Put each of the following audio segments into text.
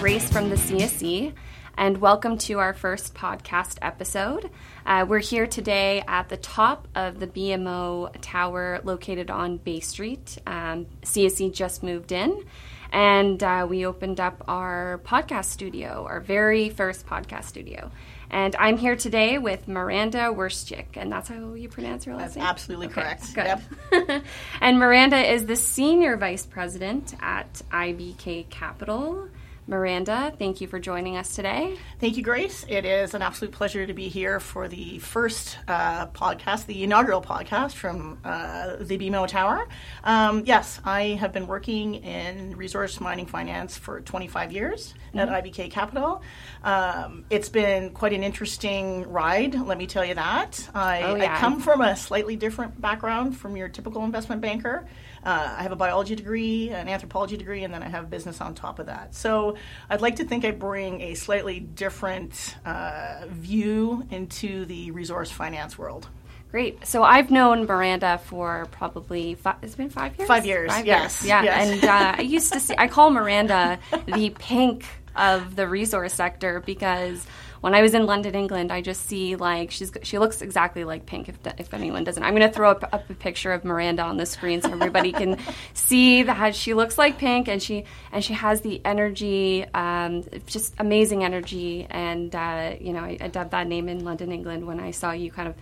Grace from the CSE, and welcome to our first podcast episode. Uh, we're here today at the top of the BMO Tower located on Bay Street. Um, CSE just moved in, and uh, we opened up our podcast studio, our very first podcast studio. And I'm here today with Miranda Werstiuk, and that's how you pronounce your last That's name? absolutely Okay, correct. Good. Yep. and Miranda is the Senior Vice President at IBK Capital. Miranda, thank you for joining us today. Thank you, Grace. It is an absolute pleasure to be here for the first uh, podcast, the inaugural podcast from uh, the BMO Tower. Um, yes, I have been working in resource mining finance for 25 years at IBK Capital. Um, it's been quite an interesting ride, let me tell you that. I, Oh, yeah. I come from a slightly different background from your typical investment banker. Uh, I have a biology degree, an anthropology degree, and then I have business on top of that. So I'd like to think I bring a slightly different uh, view into the resource finance world. Great. So I've known Miranda for probably five, it's been five years. Five years, yes, Yeah. yes. And uh, I used to see. I call Miranda the pink of the resource sector because when I was in London, England, I just see like she's she looks exactly like Pink. If if anyone doesn't, I'm going to throw up, up a picture of Miranda on the screen so everybody can see that she looks like Pink and she and she has the energy, um, just amazing energy. And uh, you know, I, I dubbed that name in London, England when I saw you kind of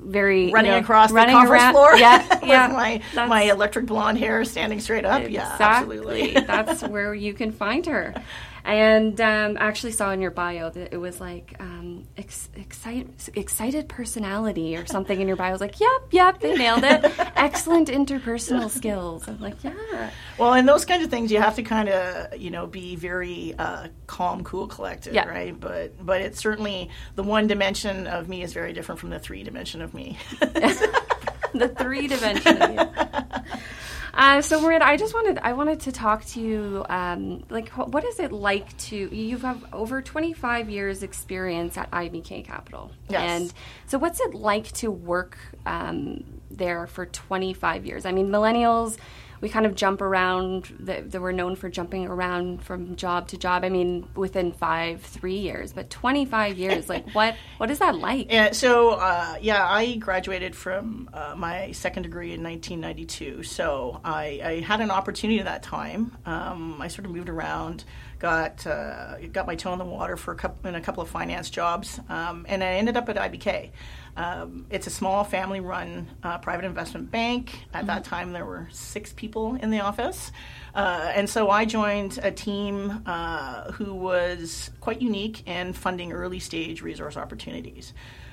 very Running you know, across the conference around- floor Yeah, with yeah. my, my electric blonde hair standing straight up. Yeah, Exactly. absolutely. That's where you can find her. And um, I actually saw in your bio that it was like um, ex- excite- excited personality or something in your bio. I was like, yep, yep, they nailed it. Excellent interpersonal skills. I'm like, yeah. Well, and those kinds of things, you have to kind of, you know, be very uh, calm, cool, collected, Yeah. right? But but it's certainly the one dimension of me is very different from the three dimension of me. the three dimension. Uh, so Miranda, I just wanted I wanted to talk to you. Um, like, wh- what is it like to you have over twenty five years experience at IBK Capital, Yes. and so what's it like to work um, there for twenty five years? I mean, millennials. We kind of jump around. They, they were known for jumping around from job to job. I mean, within five, three years, but twenty-five years. Like, what? What is that like? Yeah, so uh, yeah, I graduated from uh, my second degree in 1992. So I, I had an opportunity at that time. Um, I sort of moved around, got uh, got my toe in the water for a couple, in a couple of finance jobs, um, and I ended up at IBK. Um, it's a small family-run uh, private investment bank. At that time, there were six people in the office. Uh, and so I joined a team uh, who was quite unique in funding early stage resource opportunities.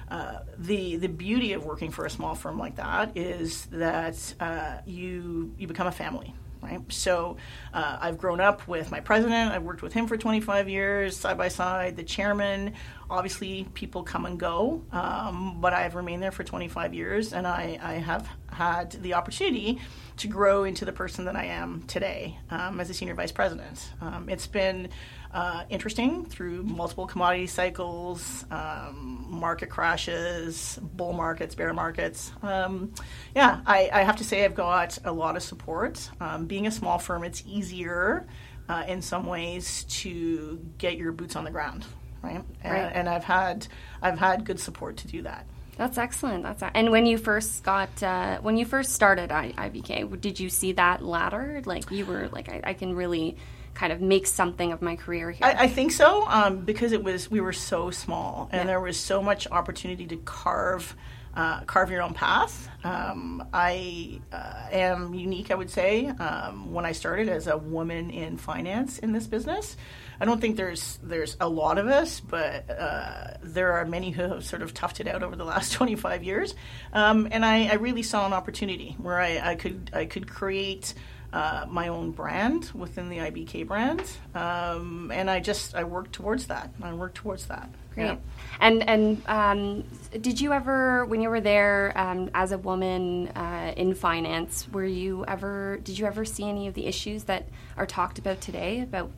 Uh, the the beauty of working for a small firm like that is that uh, you you become a family, right? So uh, I've grown up with my president. I've worked with him for 25 years, side by side. The chairman, obviously, people come and go, um, but I've remained there for 25 years, and I, I have had the opportunity to grow into the person that I am today um, as a senior vice president. Um, it's been uh, interesting through multiple commodity cycles, um, market crashes, bull markets, bear markets. Um, yeah, I, I have to say I've got a lot of support. Um, being a small firm, it's easier uh, in some ways to get your boots on the ground, right? And, Right. and I've had I've had good support to do that. That's excellent. That's and when you first got uh, when you first started I- IBK, did you see that ladder? Like you were like I, I can really kind of make something of my career here. I, I think so um, because it was we were so small and there was so much opportunity to carve uh, carve your own path. Um, I uh, am unique, I would say, um, when I started as a woman in finance in this business. I don't think there's there's a lot of us, but uh, there are many who have sort of toughed it out over the last 25 years, um, and I, I really saw an opportunity where I, I could I could create uh, my own brand within the IBK brand, um, and I just I worked towards that. I worked towards that. Great. Yeah. And and um, did you ever, when you were there um, as a woman uh, in finance, were you ever? Did you ever see any of the issues that are talked about today about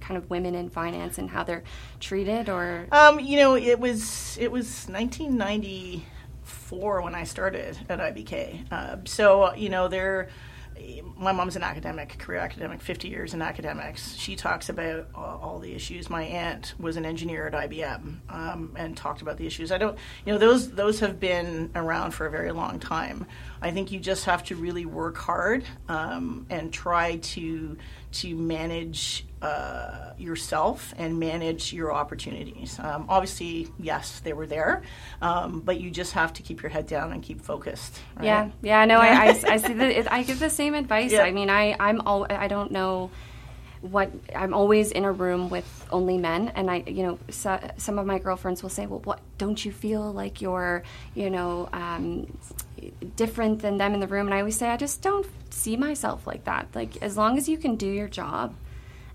kind of women in finance and how they're treated? Or Um, you know, it was it was 1994 when I started at IBK. Uh, so you know, there my mom's an academic, career academic, 50 years in academics. She talks about uh, all the issues. My aunt was an engineer at IBM um, and talked about the issues. I don't, you know, those those have been around for a very long time. I think you just have to really work hard um, and try to to manage uh, yourself and manage your opportunities. Um, obviously, yes, they were there, um, but you just have to keep your head down and keep focused. Right? Yeah, yeah. No, I, I, I see that. I give the same advice. Yeah. I mean, I I'm all I don't know what I'm always in a room with only men, and I, you know, so, some of my girlfriends will say, "Well, what don't you feel like you're, you know, um, different than them in the room?" And I always say, "I just don't see myself like that. Like as long as you can do your job."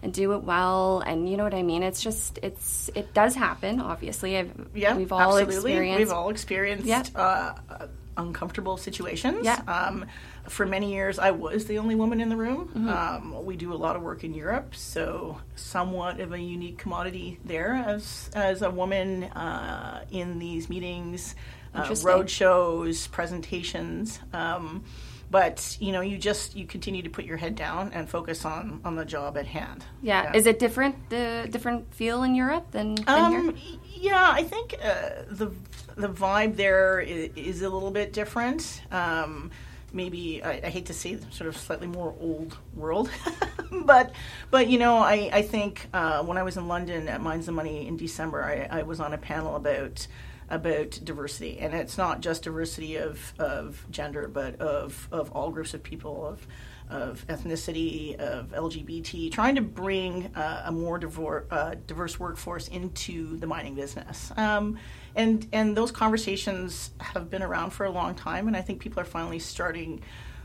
And do it well, and you know what I mean. It's just, it's, it does happen. Obviously, I've, Yeah, we've all absolutely. experienced. We've all experienced uh, uh, uncomfortable situations. Yeah. Um, for many years, I was the only woman in the room. Mm-hmm. Um, we do a lot of work in Europe, so somewhat of a unique commodity there as as a woman uh, in these meetings, uh, road shows, presentations. Um, but you know, you just you continue to put your head down and focus on on the job at hand. Yeah. Is it different? The different feel in Europe than, than here? Um, y- yeah, I think uh, the the vibe there is, is a little bit different. Um, maybe I, I hate to say sort of slightly more old world, but but you know I I think uh, when I was in London at Mines and Money in December, I, I was on a panel about about diversity, and it's not just diversity of, of gender, but of, of all groups of people, of of ethnicity, of LGBT, trying to bring uh, a more divor- uh, diverse workforce into the mining business. Um, and and those conversations have been around for a long time, and I think people are finally starting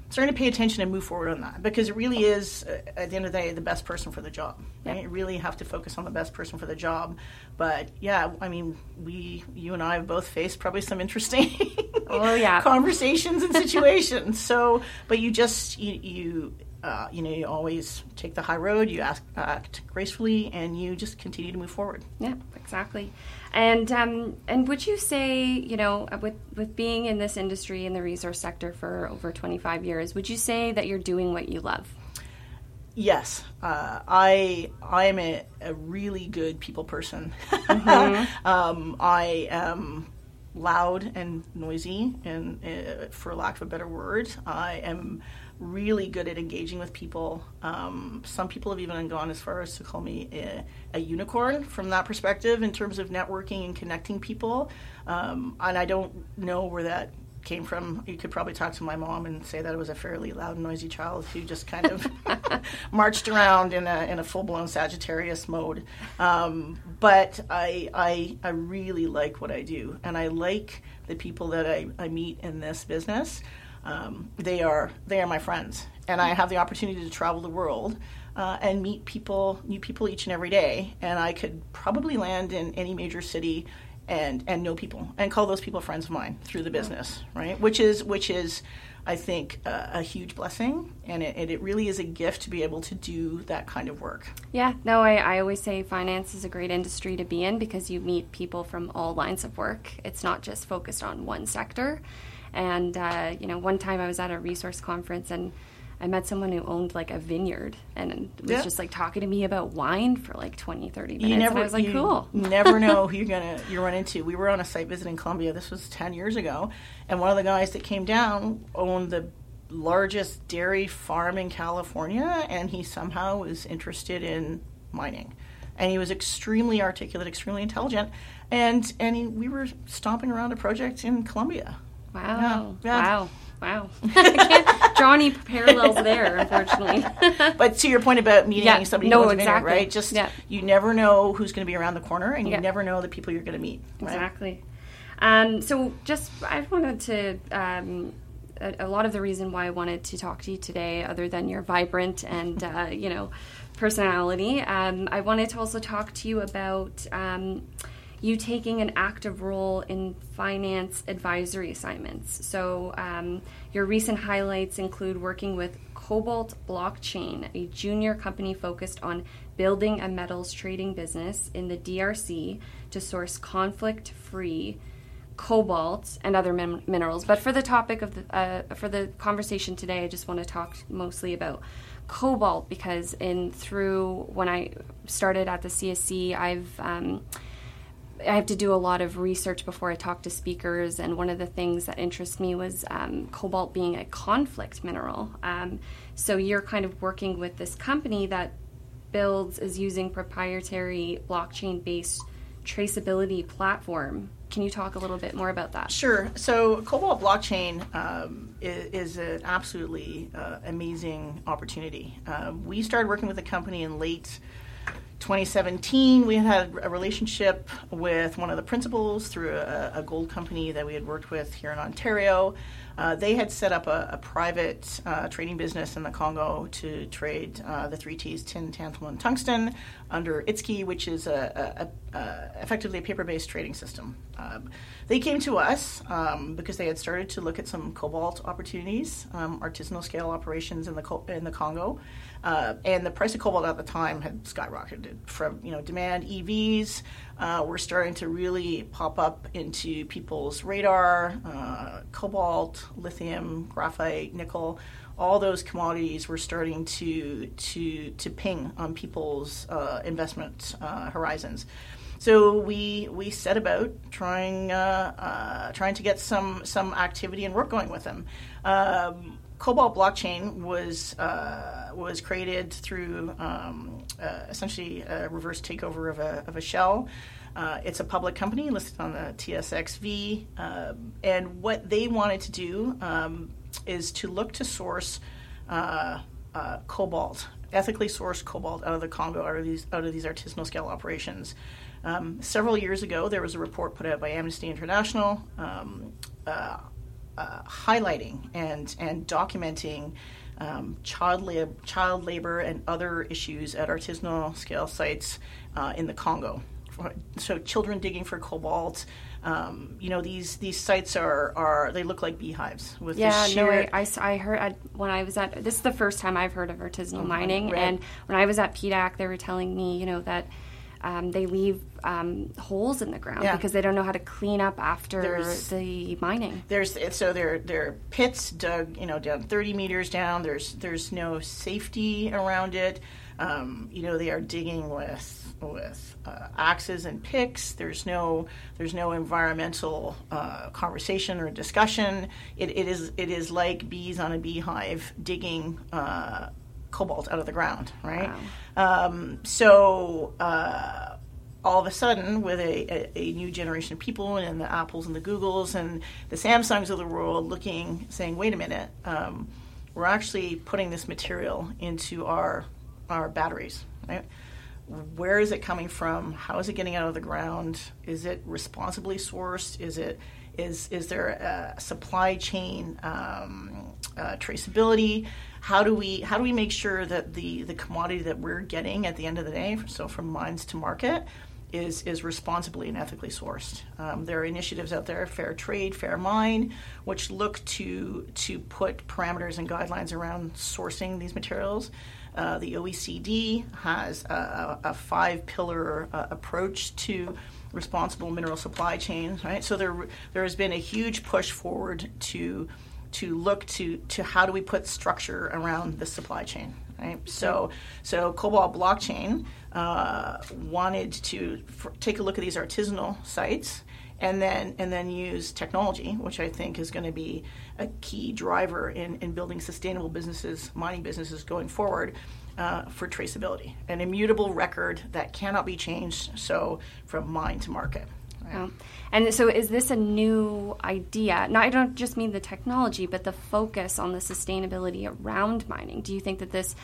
starting to pay attention and move forward on that because it really is uh, at the end of the day the best person for the job right? you really have to focus on the best person for the job but yeah i mean we you and i have both faced probably some interesting Oh, yeah. conversations and situations so but you just you, you uh, you know, you always take the high road. You ask, act gracefully, and you just continue to move forward. Yeah, exactly. And um, and would you say, you know, with with being in this industry in the resource sector for over twenty five years, would you say that you're doing what you love? Yes, uh, I I am a, a really good people person. um, I am loud and noisy, and uh, for lack of a better word, I am really good at engaging with people. Um, some people have even gone as far as to call me a, a unicorn from that perspective in terms of networking and connecting people. Um, and I don't know where that came from. You could probably talk to my mom and say that I was a fairly loud noisy child who just kind of marched around in a in a full blown Sagittarius mode. Um, but I, I I really like what I do, and I like the people that I, I meet in this business. Um, they are they are my friends, and I have the opportunity to travel the world. Uh, and meet people, new people each and every day, and I could probably land in any major city and and know people and call those people friends of mine through the business, right? Which is which is, I think, uh, a huge blessing, and it, and it really is a gift to be able to do that kind of work. Yeah, no, I, I always say finance is a great industry to be in because you meet people from all lines of work. It's not just focused on one sector. And, uh, you know, one time I was at a resource conference and I met someone who owned like a vineyard and was Yeah. just like talking to me about wine for like 20, 30 minutes. You never, and I was like, you cool. never know who you're gonna you run into. We were on a site visit in Colombia. This was ten years ago, and one of the guys that came down owned the largest dairy farm in California, and he somehow was interested in mining. And he was extremely articulate, extremely intelligent, and and he, we were stomping around a project in Colombia. Wow. Yeah. Wow. Wow. I can't draw any parallels there, unfortunately. But to your point about meeting Yeah, somebody no, who owns a vineyard, exactly. right? Just Yeah. you never know who's going to be around the corner, and you Yeah. never know the people you're going to meet. Right? Exactly. Um, so, just I wanted to. Um, a, a lot of the reason why I wanted to talk to you today, other than your vibrant and uh, you know personality, um, I wanted to also talk to you about um, you taking an active role in finance advisory assignments. So, um, your recent highlights include working with Cobalt Blockchain, a junior company focused on building a metals trading business in the DRC to source conflict free cobalt and other min- minerals. But for the topic of the uh, for the conversation today, I just want to talk mostly about cobalt because in through when I started at the CSE, I've um, I have to do a lot of research before I talk to speakers, and one of the things that interests me was um, cobalt being a conflict mineral. Um, so you're kind of working with this company that builds is using proprietary blockchain based traceability platform. Can you talk a little bit more about that? Sure. So, Cobalt blockchain um, is, is, an absolutely uh, amazing opportunity. Uh, we started working with the company in late 2017, we had a relationship with one of the principals through a, a gold company that we had worked with here in Ontario. Uh, they had set up a, a private uh, trading business in the Congo to trade uh, the three T's tin, tantalum, and tungsten under ITSCI, which is a, a, a effectively a paper based trading system. Um, they came to us um, because they had started to look at some cobalt opportunities, um, artisanal scale operations in the, in the Congo. Uh, and the price of cobalt at the time had skyrocketed from you know demand. EVs uh, were starting to really pop up into people's radar. Uh, cobalt, lithium, graphite, nickel, all those commodities were starting to to to ping on people's uh, investment uh, horizons. So we we set about trying uh, trying to get some some activity and work going with them. Um, Cobalt blockchain was uh, was created through um, uh, essentially a reverse takeover of a, of a shell. Uh, it's a public company listed on the TSXV, um, and what they wanted to do um, is to look to source uh, uh, cobalt, ethically sourced cobalt out of the Congo, out of these out of these artisanal scale operations. Um, several years ago, there was a report put out by Amnesty International um, uh, highlighting and and documenting um, child lab, child labor and other issues at artisanal scale sites uh, in the Congo. So children digging for cobalt. Um, you know these these sites are are they look like beehives with yeah sheer... no I, I, I heard I, when I was at this is the first time I've heard of artisanal mm-hmm. mining right. and when I was at PDAC they were telling me you know that um, they leave um, holes in the ground yeah. because they don't know how to clean up after there's, the mining. There's so there there are pits dug you know down 30 meters down. There's there's no safety around it. Um, you know they are digging with with uh, axes and picks. There's no there's no environmental uh, conversation or discussion. It, it is it is like bees on a beehive digging. Uh, cobalt out of the ground, right? Wow. Um, so uh, all of a sudden, with a, a, a, new generation of people and the Apples and the Googles and the Samsungs of the world looking, saying, "Wait a minute, um, we're actually putting this material into our our batteries, right?" Where is it coming from? How is it getting out of the ground? Is it responsibly sourced? Is it is is there a supply chain um, uh, traceability? How do we how do we make sure that the the commodity that we're getting at the end of the day, so from mines to market, is is responsibly and ethically sourced. Um, there are initiatives out there, Fair Trade, Fair Mine, which look to to put parameters and guidelines around sourcing these materials. Uh, the OECD has a, a five pillar uh, approach to responsible mineral supply chains. Right, so there there has been a huge push forward to to look to to how do we put structure around the supply chain right? So so cobalt blockchain uh, wanted to f- take a look at these artisanal sites and then and then use technology which i think is going to be a key driver in, in building sustainable businesses mining businesses going forward uh, for traceability an immutable record that cannot be changed so from mine to market Right. And so, is this a new idea? Now, I don't just mean the technology, but the focus on the sustainability around mining. Do you think that this,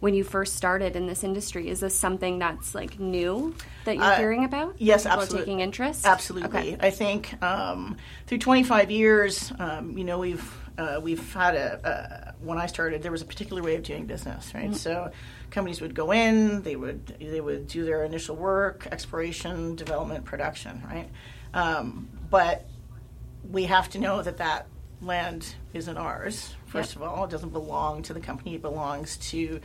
when you first started in this industry, is this something that's like new that you're uh, hearing about? Yes, People absolutely. taking interest. Absolutely. Okay. I think um, through 25 years, um, you know, we've uh, we've had a, when I started, there was a particular way of doing business, right? Mm-hmm. So companies would go in, they would they would do their initial work, exploration, development, production, right? Um, but we have to know that that land isn't ours. First yep. of all, it doesn't belong to the company; it belongs to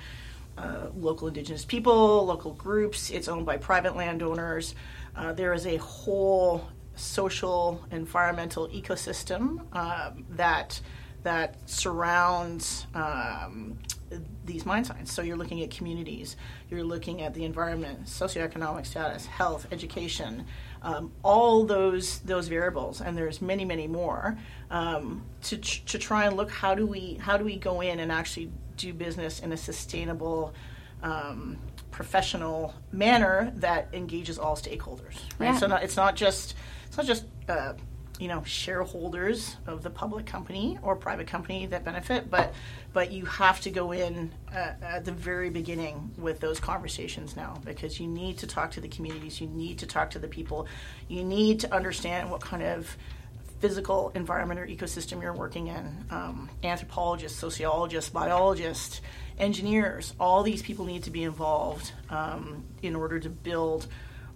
uh, local indigenous people, local groups. It's owned by private landowners. Uh, there is a whole social environmental ecosystem um, that that surrounds um, these mine sites. So you're looking at communities, you're looking at the environment, socioeconomic status, health, education, um, all those those variables, and there's many, many more. Um, to to try and look how do we how do we go in and actually do business in a sustainable. Um, professional manner that engages all stakeholders right yeah. so not, it's not just it's not just uh, you know shareholders of the public company or private company that benefit but but you have to go in uh, at the very beginning with those conversations now because you need to talk to the communities you need to talk to the people you need to understand what kind of physical environment or ecosystem you're working in um, anthropologists sociologists biologists engineers all these people need to be involved um, in order to build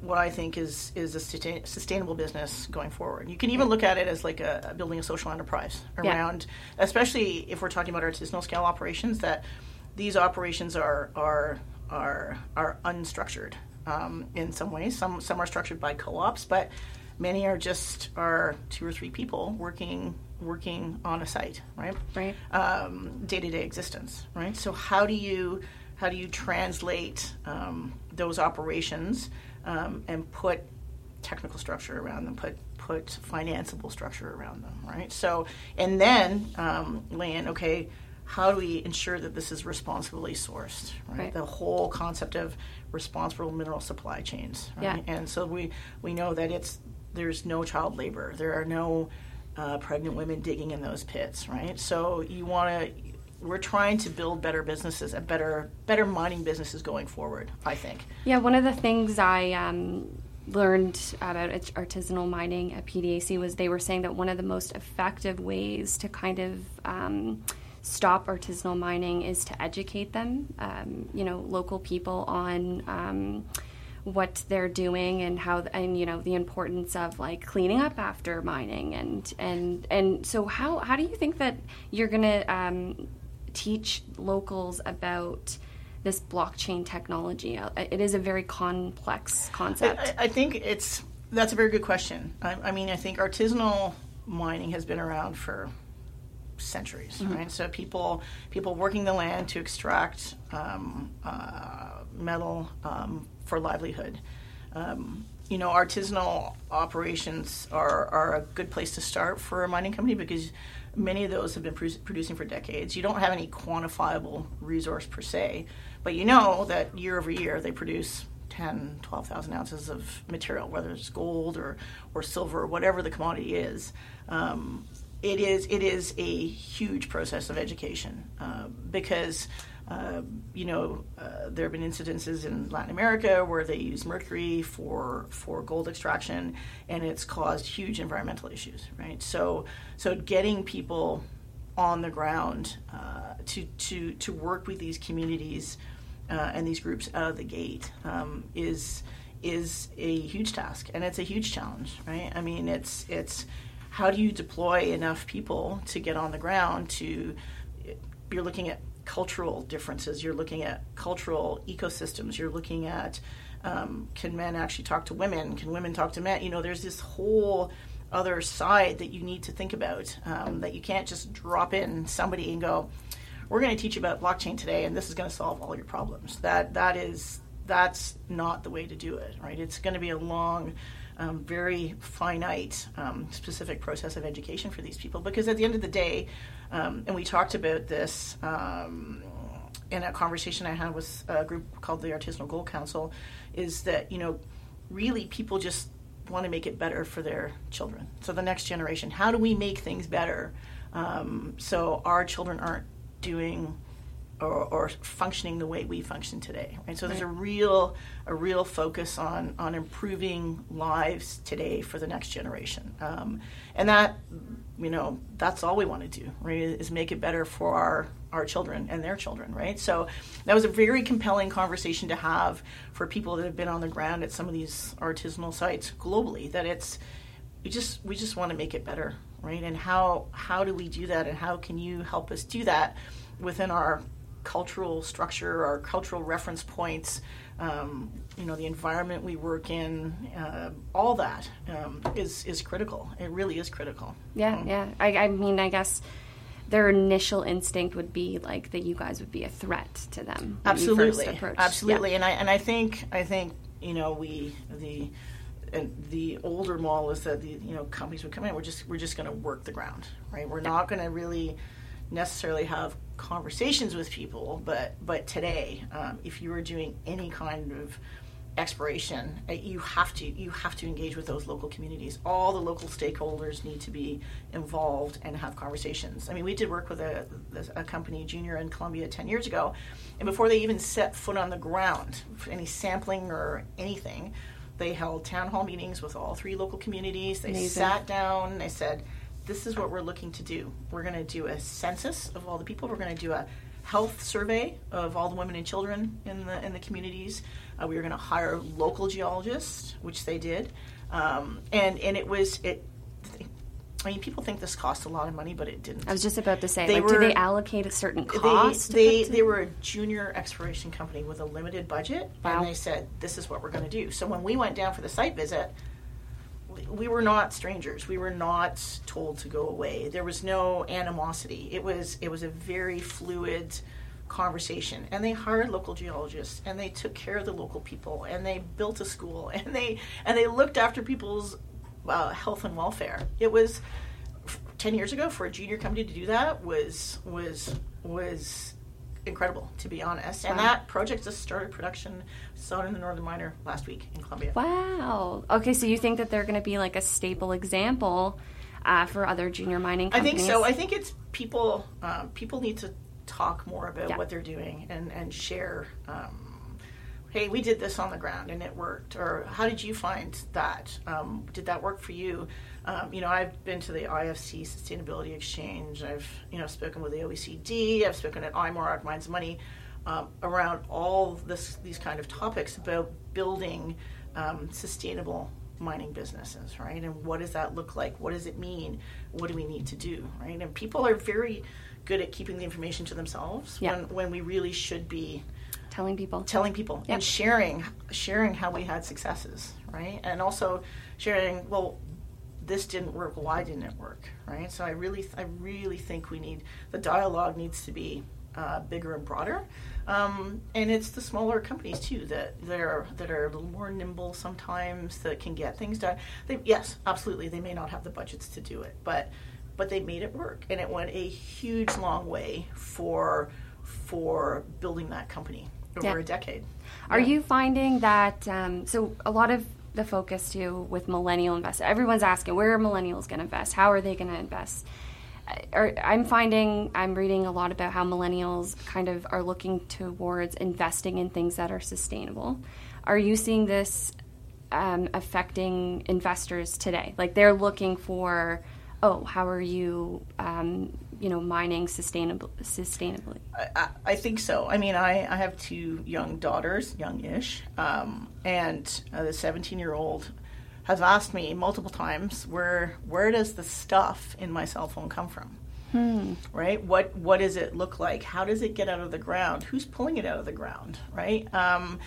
what I think is is a sustainable business going forward. You can even look at it as like a, building a social enterprise around, yeah. especially if we're talking about artisanal scale operations. That these operations are are are are unstructured um, in some ways. Some some are structured by co-ops, but many are just are two or three people working working on a site, right? Right. Day to day existence, right? So how do you how do you translate um, those operations um, and put technical structure around them, put put financeable structure around them, right? So, and then um, land, okay, how do we ensure that this is responsibly sourced, right? right. The whole concept of responsible mineral supply chains, right? Yeah. And so we we know that it's there's no child labor, there are no uh, pregnant women digging in those pits, right? So you want to we're trying to build better businesses and better better mining businesses going forward. I think. Yeah, one of the things I um, learned about artisanal mining at PDAC was they were saying that one of the most effective ways to kind of um, stop artisanal mining is to educate them, um, you know, local people on um, what they're doing and how and you know the importance of like cleaning up after mining and and and so how how do you think that you're gonna um, teach locals about this blockchain technology? Uh, it is a very complex concept. I, I think it's that's a very good question. I, I, mean, I think artisanal mining has been around for centuries, mm-hmm. right? So people people working the land to extract um, uh, metal um, for livelihood. Um, you know, artisanal operations are, are a good place to start for a mining company because many of those have been producing for decades. You don't have any quantifiable resource per se, but you know that year over year they produce 10, 12,000 ounces of material, whether it's gold or, or silver or whatever the commodity is. Um, it is it is a huge process of education uh, because uh, you know, uh, there have been incidences in Latin America where they use mercury for for gold extraction, and it's caused huge environmental issues. Right. So so getting people on the ground uh, to to to work with these communities uh, and these groups out of the gate um, is is a huge task, and it's a huge challenge. Right. I mean, it's it's how do you deploy enough people to get on the ground to you're looking at cultural differences. You're looking at cultural ecosystems. You're looking at um, can men actually talk to women? Can women talk to men? You know, there's this whole other side that you need to think about um, that you can't just drop in somebody and go, "We're going to teach you about blockchain today, and this is going to solve all your problems." That that is that's not the way to do it, right? It's going to be a long um, very finite, um, specific process of education for these people. Because at the end of the day, um, and we talked about this um, in a conversation I had with a group called the Artisanal Gold Council, is that you know really people just want to make it better for their children. So the next generation, how do we make things better um, so our children aren't doing or, or, functioning the way we function today. Right. So there's a real a real focus on on improving lives today for the next generation, um, and that you know that's all we want to do. Right, is make it better for our our children and their children. Right. So that was a very compelling conversation to have for people that have been on the ground at some of these artisanal sites globally. That it's we just we just want to make it better. Right. And how how do we do that? And how can you help us do that? within our cultural structure, our cultural reference points, um, you know, the environment we work in, uh, all that um, is is critical. It really is critical. Yeah, yeah. I, I mean, I guess their initial instinct would be like that you guys would be a threat to them. Absolutely, absolutely. Yeah. And I and I think I think you know we the and the older model is that the you know companies would come in. We're just we're just going to work the ground, right? We're not going to really necessarily have conversations with people, but but today, um, if you are doing any kind of exploration, uh, you have to you have to engage with those local communities. All the local stakeholders need to be involved and have conversations. I mean, we did work with a, a company junior in Colombia, ten years ago, and before they even set foot on the ground, any sampling or anything, they held town hall meetings with all three local communities. They Amazing. sat down. They said this is what we're looking to do. We're going to do a census of all the people. We're going to do a health survey of all the women and children in the in the communities. Uh, we were going to hire local geologists, which they did, um, and and it was it. I mean, people think this cost a lot of money, but it didn't. I was just about to say, they like, were, do they allocate a certain cost? They they, they were a junior exploration company with a limited budget, wow. and they said, "This is what we're going to do." So when we went down for the site visit, we were not strangers. We were not told to go away. There was no animosity. It was it was a very fluid conversation. And they hired local geologists and they took care of the local people and they built a school and they and they looked after people's uh, health and welfare. It was 10 years ago for a junior company to do that was was was incredible, to be honest. And that project just started production, saw it in the Northern Miner last week in Colombia. Wow. Okay, so you think that they're going to be like a staple example uh, for other junior mining companies? I think so. I think it's people. Uh, people need to talk more about yeah. what they're doing and and share. Um, hey, we did this on the ground and it worked. Or how did you find that? Um, did that work for you? Um, you know, I've been to the IFC Sustainability Exchange. I've, you know, spoken with the OECD. I've spoken at IMARC, Mines Money, um, around all this, these kind of topics about building um, sustainable mining businesses, right? And what does that look like? What does it mean? What do we need to do, right? And people are very good at keeping the information to themselves yeah. when, when we really should be telling people telling people yep. and sharing sharing how we had successes right and also sharing well this didn't work why didn't it work right so i really i really think we need the dialogue needs to be uh, bigger and broader um, and it's the smaller companies too that that are that are a little more nimble sometimes that can get things done they, yes absolutely they may not have the budgets to do it but but they made it work and it went a huge long way for for building that company over yeah. a decade. Are yeah. you finding that? Um, so a lot of the focus too with millennial investors. Everyone's asking where are millennials going to invest? How are they going to invest? I'm finding I'm reading a lot about how millennials kind of are looking towards investing in things that are sustainable. Are you seeing this um, affecting investors today? Like they're looking for, oh, how are you um, you know mining sustainable sustainably? I, I, think so. I mean I, I have two young daughters youngish um, and uh, the 17 year old has asked me multiple times where where does the stuff in my cell phone come from? Hmm. right? What what does it look like? How does it get out of the ground? Who's pulling it out of the ground? Right? Um,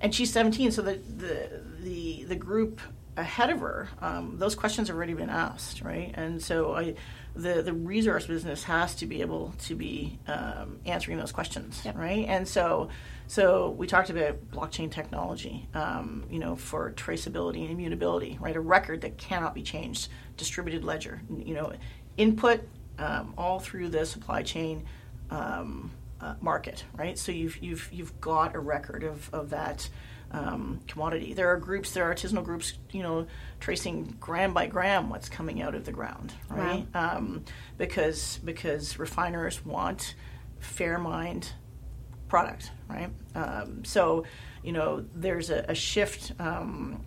and she's 17 so the the the, the group ahead of her um, those questions have already been asked right? And so i the, the resource business has to be able to be um, answering those questions, yep. right? And so, so we talked about blockchain technology, um, you know, for traceability and immutability, right? A record that cannot be changed, distributed ledger, you know, input um, all through the supply chain um, uh, market, right? So you've you've you've got a record of of that um, commodity. There are groups, there are artisanal groups, you know, tracing gram by gram what's coming out of the ground, right? Wow. Um, because because refiners want fair mined product, right? Um, so, you know, there's a, a shift um,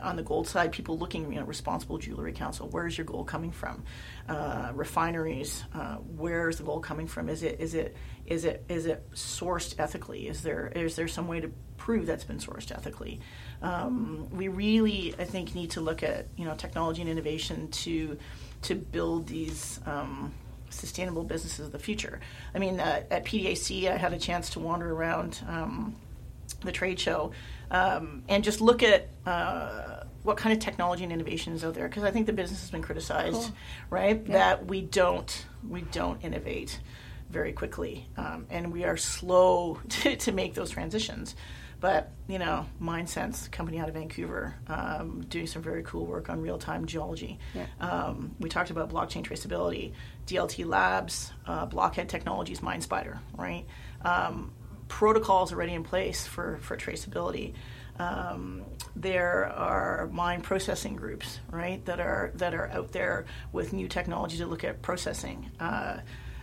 on the gold side. People looking, you know, responsible jewelry council. Where's your gold coming from? Uh, refineries. Uh, where's the gold coming from? Is it is it is it is it sourced ethically? Is there is there some way to prove that's been sourced ethically. Um, we really, I think, need to look at you know technology and innovation to to build these. Um, sustainable businesses of the future. I mean, uh, at PDAC, I had a chance to wander around um, the trade show, um, and just look at. Uh, what kind of technology and innovation is out there? Because I think the business has been criticized, cool. right? Yeah. That we don't we don't innovate very quickly, um, and we are slow to, to make those transitions. But you know, MineSense, company out of Vancouver, um, doing some very cool work on real-time geology. Yeah. Um, we talked about blockchain traceability, DLT Labs, uh, Blockhead Technologies, MineSpider, right? Um, protocols already in place for for traceability. Um, there are mine processing groups, right, that are that are out there with new technology to look at processing. Uh,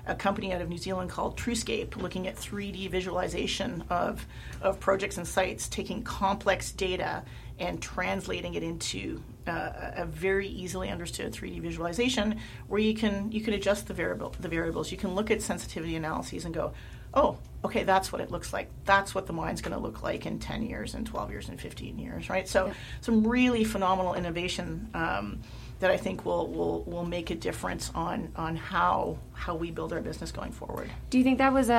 a company out of New Zealand called TrueScape, looking at 3D visualization of, of projects and sites, taking complex data and translating it into uh, a very easily understood 3D visualization, where you can you can adjust the variable the variables. You can look at sensitivity analyses and go, oh, okay, that's what it looks like. That's what the mine's going to look like in 10 years, and 12 years, and 15 years, right? So, yeah. some really phenomenal innovation. Um, that I think will, will, will make a difference on, on how, how we build our business going forward. Do you think that was a,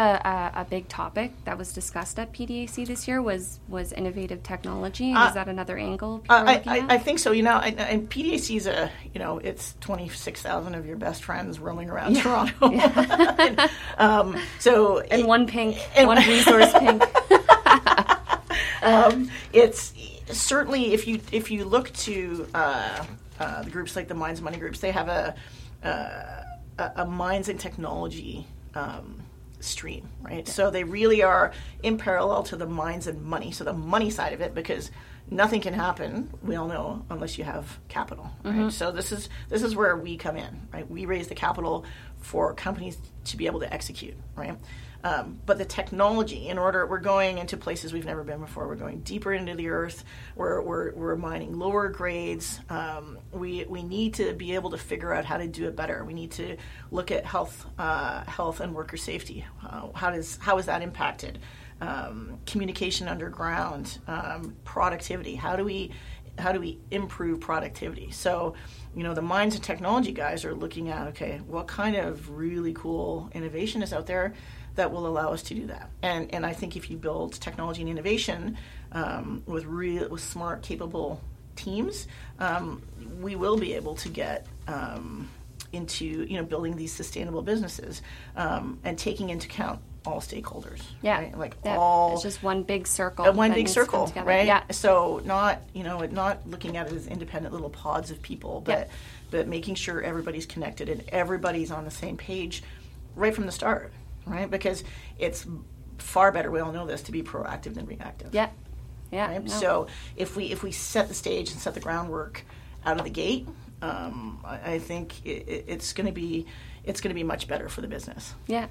a, a big topic that was discussed at PDAC this year? Was was innovative technology? Uh, is that another angle? Uh, I, I, I, think so. You know, and PDAC is a you know it's twenty six thousand of your best friends roaming around yeah. Toronto. Yeah. and, um, so and it, one pink, and one resource pink. um, it's certainly if you if you look to uh, uh, the groups like the Mines Money groups, they have a uh, a, a mines and technology um, stream, right? So they really are in parallel to the Mines and Money. So the money side of it, because nothing can happen, we all know, unless you have capital, right? Mm-hmm. So this is this is where we come in, right? We raise the capital for companies to be able to execute, right? Um, but the technology, in order, we're going into places we've never been before. We're going deeper into the earth. We're, we're, we're mining lower grades. Um, we, we need to be able to figure out how to do it better. We need to look at health, uh, health and worker safety. Uh, how does how is that impacted? Um, communication underground, um, productivity. How do we how do we improve productivity? So, you know, the mines and technology guys are looking at okay, what kind of really cool innovation is out there that will allow us to do that. And and I think if you build technology and innovation um, with real with smart, capable teams, um, we will be able to get. Um, into you know building these sustainable businesses um, and taking into account all stakeholders. Yeah, right? like yeah. all. It's just one big circle. one big circle, right? Yeah. So not you know not looking at it as independent little pods of people, but yeah. but making sure everybody's connected and everybody's on the same page right from the start right? Because it's far better. We all know this to be proactive than reactive. Yeah, yeah. Right? No. So if we if we set the stage and set the groundwork out of the gate, um, I, I, think it, it's going to be it's going to be much better for the business. Yeah.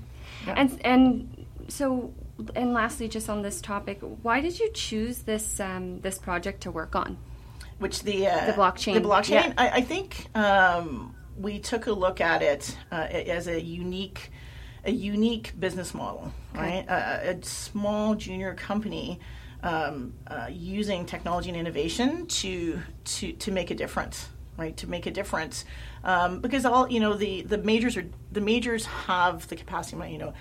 yeah, and and so and lastly, just on this topic, why did you choose this um, this project to work on? Which the uh, the blockchain. The blockchain. Yeah. I, I, think um, we took a look at it uh, as a unique a unique business model, right? A, a, small junior company um, uh, using technology and innovation to to to make a difference, right? To make a difference, um, because all you know the the majors are the majors have the capacity. You know,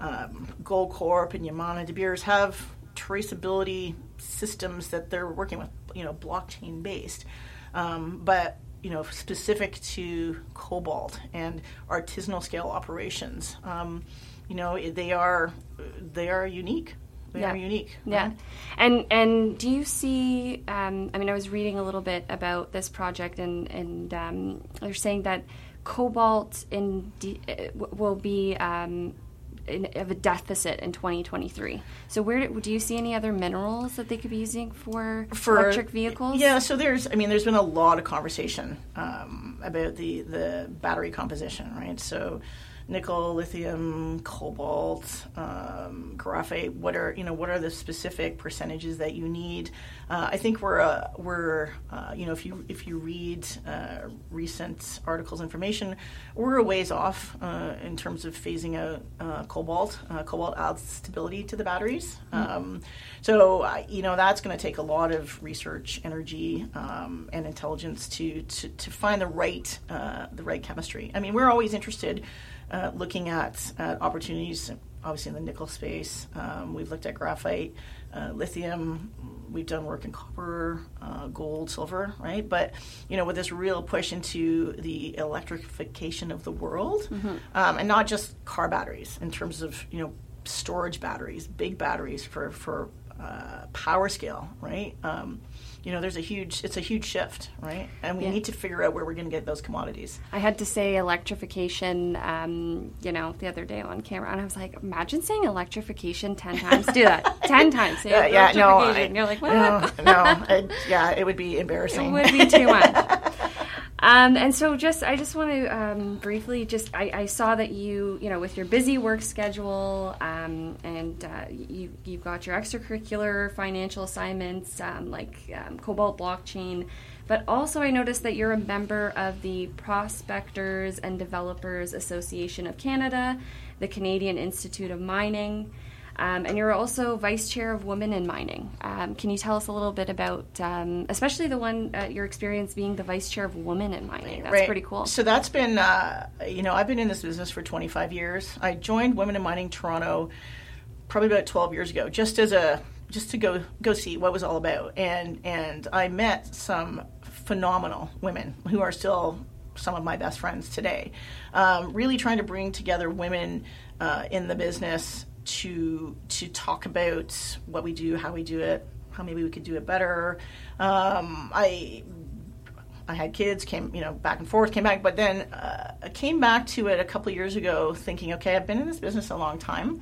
um, Goldcorp and Yamana De Beers have traceability systems that they're working with, you know, blockchain based, um, but you know, specific to cobalt and artisanal scale operations. Um, you know, they are they are unique. They yeah. are unique. Yeah, right? and and do you see? Um, I mean, I was reading a little bit about this project, and and um, they're saying that cobalt in de- uh, will be um, of a deficit in 2023. So where do, do, you see any other minerals that they could be using for, for electric vehicles? Yeah, so there's I mean there's been a lot of conversation um, about the the battery composition, right? So nickel, lithium, cobalt, um, graphite. What are you know what are the specific percentages that you need? Uh, I think we're uh, we're uh, you know if you if you read uh, recent articles information, we're a ways off uh, in terms of phasing out uh, cobalt. cobalt adds stability to the batteries, mm-hmm. um, so you know that's going to take a lot of research, energy, um, and intelligence to, to to find the right the right chemistry. I mean, we're always interested uh, looking at uh, opportunities obviously in the nickel space. Um, we've looked at graphite, uh, lithium. We've done work in copper, uh, gold, silver, right? But you know, with this real push into the electrification of the world, mm-hmm. um, and not just car batteries in terms of you know storage batteries, big batteries for for uh, power scale, right? Um, you know, there's a huge, it's a huge shift, right? And we yeah. need to figure out where we're going to get those commodities. I had to say electrification, um, you know, the other day on camera, and I was like, imagine saying electrification 10 times. Do that 10 times. Say uh, yeah, no. I, you're like, what? No, no I, yeah, it would be embarrassing. It would be too much. Um, and so, just I just want to um, briefly just I, I, saw that you you know with your busy work schedule um, and uh, you you've got your extracurricular financial assignments um, like um, Cobalt blockchain, but also I noticed that you're a member of the Prospectors and Developers Association of Canada, the Canadian Institute of Mining. Um, and you're also vice chair of Women in Mining. Um, can you tell us a little bit about, um, especially the one, uh, your experience being the vice chair of Women in Mining? That's right. pretty cool. So that's been, uh, you know, I've been in this business for 25 years. I joined Women in Mining Toronto probably about 12 years ago, just as a just to go go see what was all about, and and I met some phenomenal women who are still some of my best friends today. Um, really trying to bring together women uh, in the business to to talk about what we do, how we do it, how maybe we could do it better. Um, I I had kids, came you know back and forth, came back, but then uh, came back to it a couple years ago, thinking, okay, I've been in this business a long time.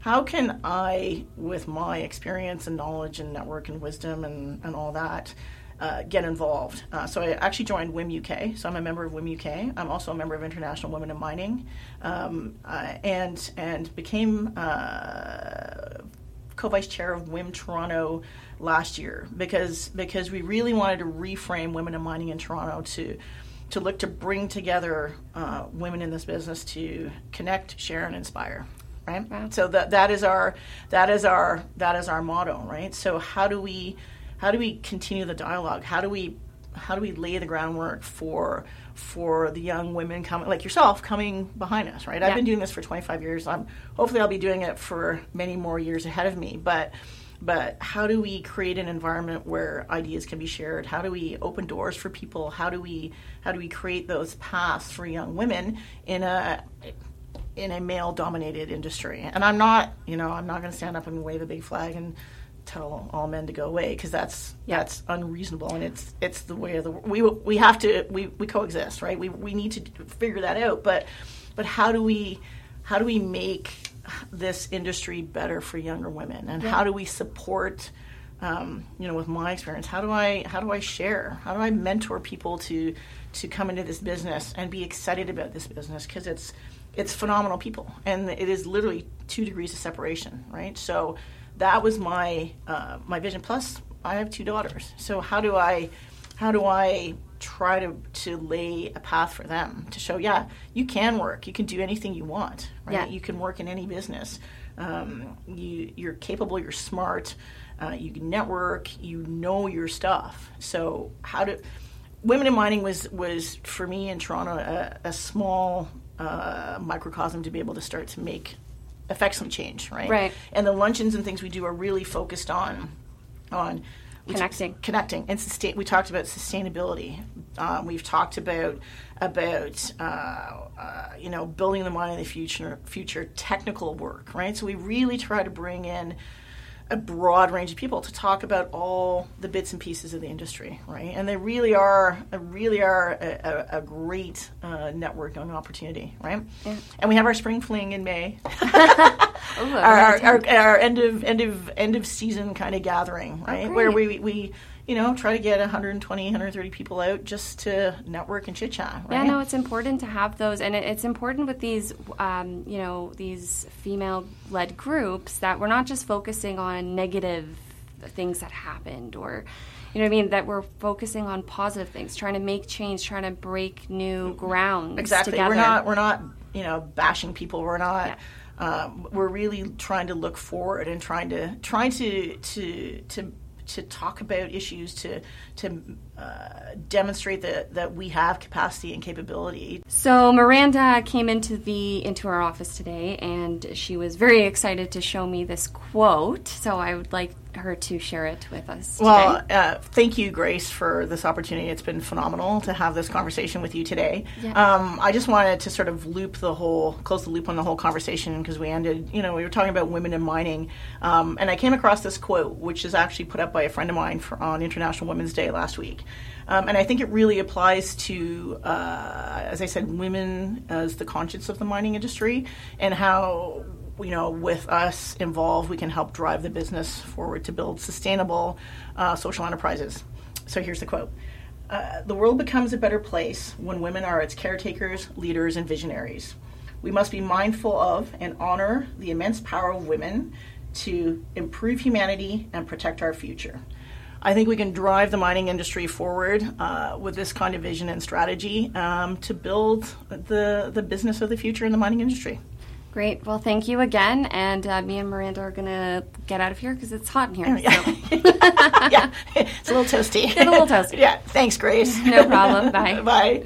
How can I, with my experience and knowledge and network and wisdom and, and all that, uh, get involved. Uh, so I actually joined WIM UK. So I'm a member of WIM UK. I'm also a member of International Women in Mining, um, uh, and and became uh, co-vice chair of WIM Toronto last year because because we really wanted to reframe women in mining in Toronto to to look to bring together uh, women in this business to connect, share, and inspire. Right. Wow. So that that is our that is our that is our motto. Right. So how do we how do we continue the dialogue? How do we how do we lay the groundwork for for the young women coming like yourself coming behind us right? Yeah. i've been doing this for 25 years. I'm hopefully i'll be doing it for many more years ahead of me but but how do we create an environment where ideas can be shared? How do we open doors for people? How do we how do we create those paths for young women in a in a male dominated industry? And i'm not you know i'm not going to stand up and wave a big flag and tell all men to go away because that's yeah. that's unreasonable and it's it's the way of the we we have to we, we coexist right? We we need to figure that out but but how do we how do we make this industry better for younger women? And yeah. how do we support um, you know with my experience how do I how do I share? How do I mentor people to to come into this business and be excited about this business? Because it's it's phenomenal people and it is literally two degrees of separation right? So that was my uh, my vision. Plus, I have two daughters, so how do I how do I try to to lay a path for them to show yeah you can work. You can do anything you want right? Yeah. you can work in any business. Um, you you're capable you're smart uh, you can network you know your stuff. So how do women in mining was was for me in Toronto a, a small uh, microcosm to be able to start to make affect some change, right? Right. And the luncheons and things we do are really focused on on connecting, connecting, and sustain. We talked about sustainability. Um, we've talked about about uh, uh, you know building the mind in the future, future technical work, right? So we really try to bring in a broad range of people to talk about all the bits and pieces of the industry, right? And they really are, really are a, a, a great uh, networking opportunity, right? Yeah. And we have our spring fling in May, Ooh, our, our, our, our, end of end of end of season kind of gathering, right? Oh, Where we we you know, try to get 120, 130 people out just to network and chit chat. Right? Yeah, no, it's important to have those, and it's important with these, um, you know, these female-led groups that we're not just focusing on negative things that happened or you know what I mean? That we're focusing on positive things, trying to make change, trying to break new ground. Exactly. Together. We're not we're not you know bashing people. We're not. Yeah. Um, we're really trying to look forward and trying to trying to to to to talk about issues, to to uh, demonstrate that, that we have capacity and capability. So Miranda came into the into our office today, and she was very excited to show me this quote. So I would like her to share it with us. Today. Well, uh, thank you, Grace, for this opportunity. It's been phenomenal to have this conversation with you today. Yeah. Um, I just wanted to sort of loop the whole, close the loop on the whole conversation because we ended, you know, we were talking about women in mining, um, and I came across this quote, which is actually put up by a friend of mine for, on International Women's Day last week. Um, and I think it really applies to, uh, as I said, women as the conscience of the mining industry and how you know, with us involved, we can help drive the business forward to build sustainable uh, social enterprises. So here's the quote. Uh, the world becomes a better place when women are its caretakers, leaders, and visionaries. We must be mindful of and honor the immense power of women to improve humanity and protect our future. I think we can drive the mining industry forward uh, with this kind of vision and strategy um, to build the, the business of the future in the mining industry. Great. Well, thank you again. And uh, me and Miranda are going to get out of here because it's hot in here. Yeah. So. yeah, it's a little toasty. It's a little toasty. yeah, thanks, Grace. No problem. Bye. Bye.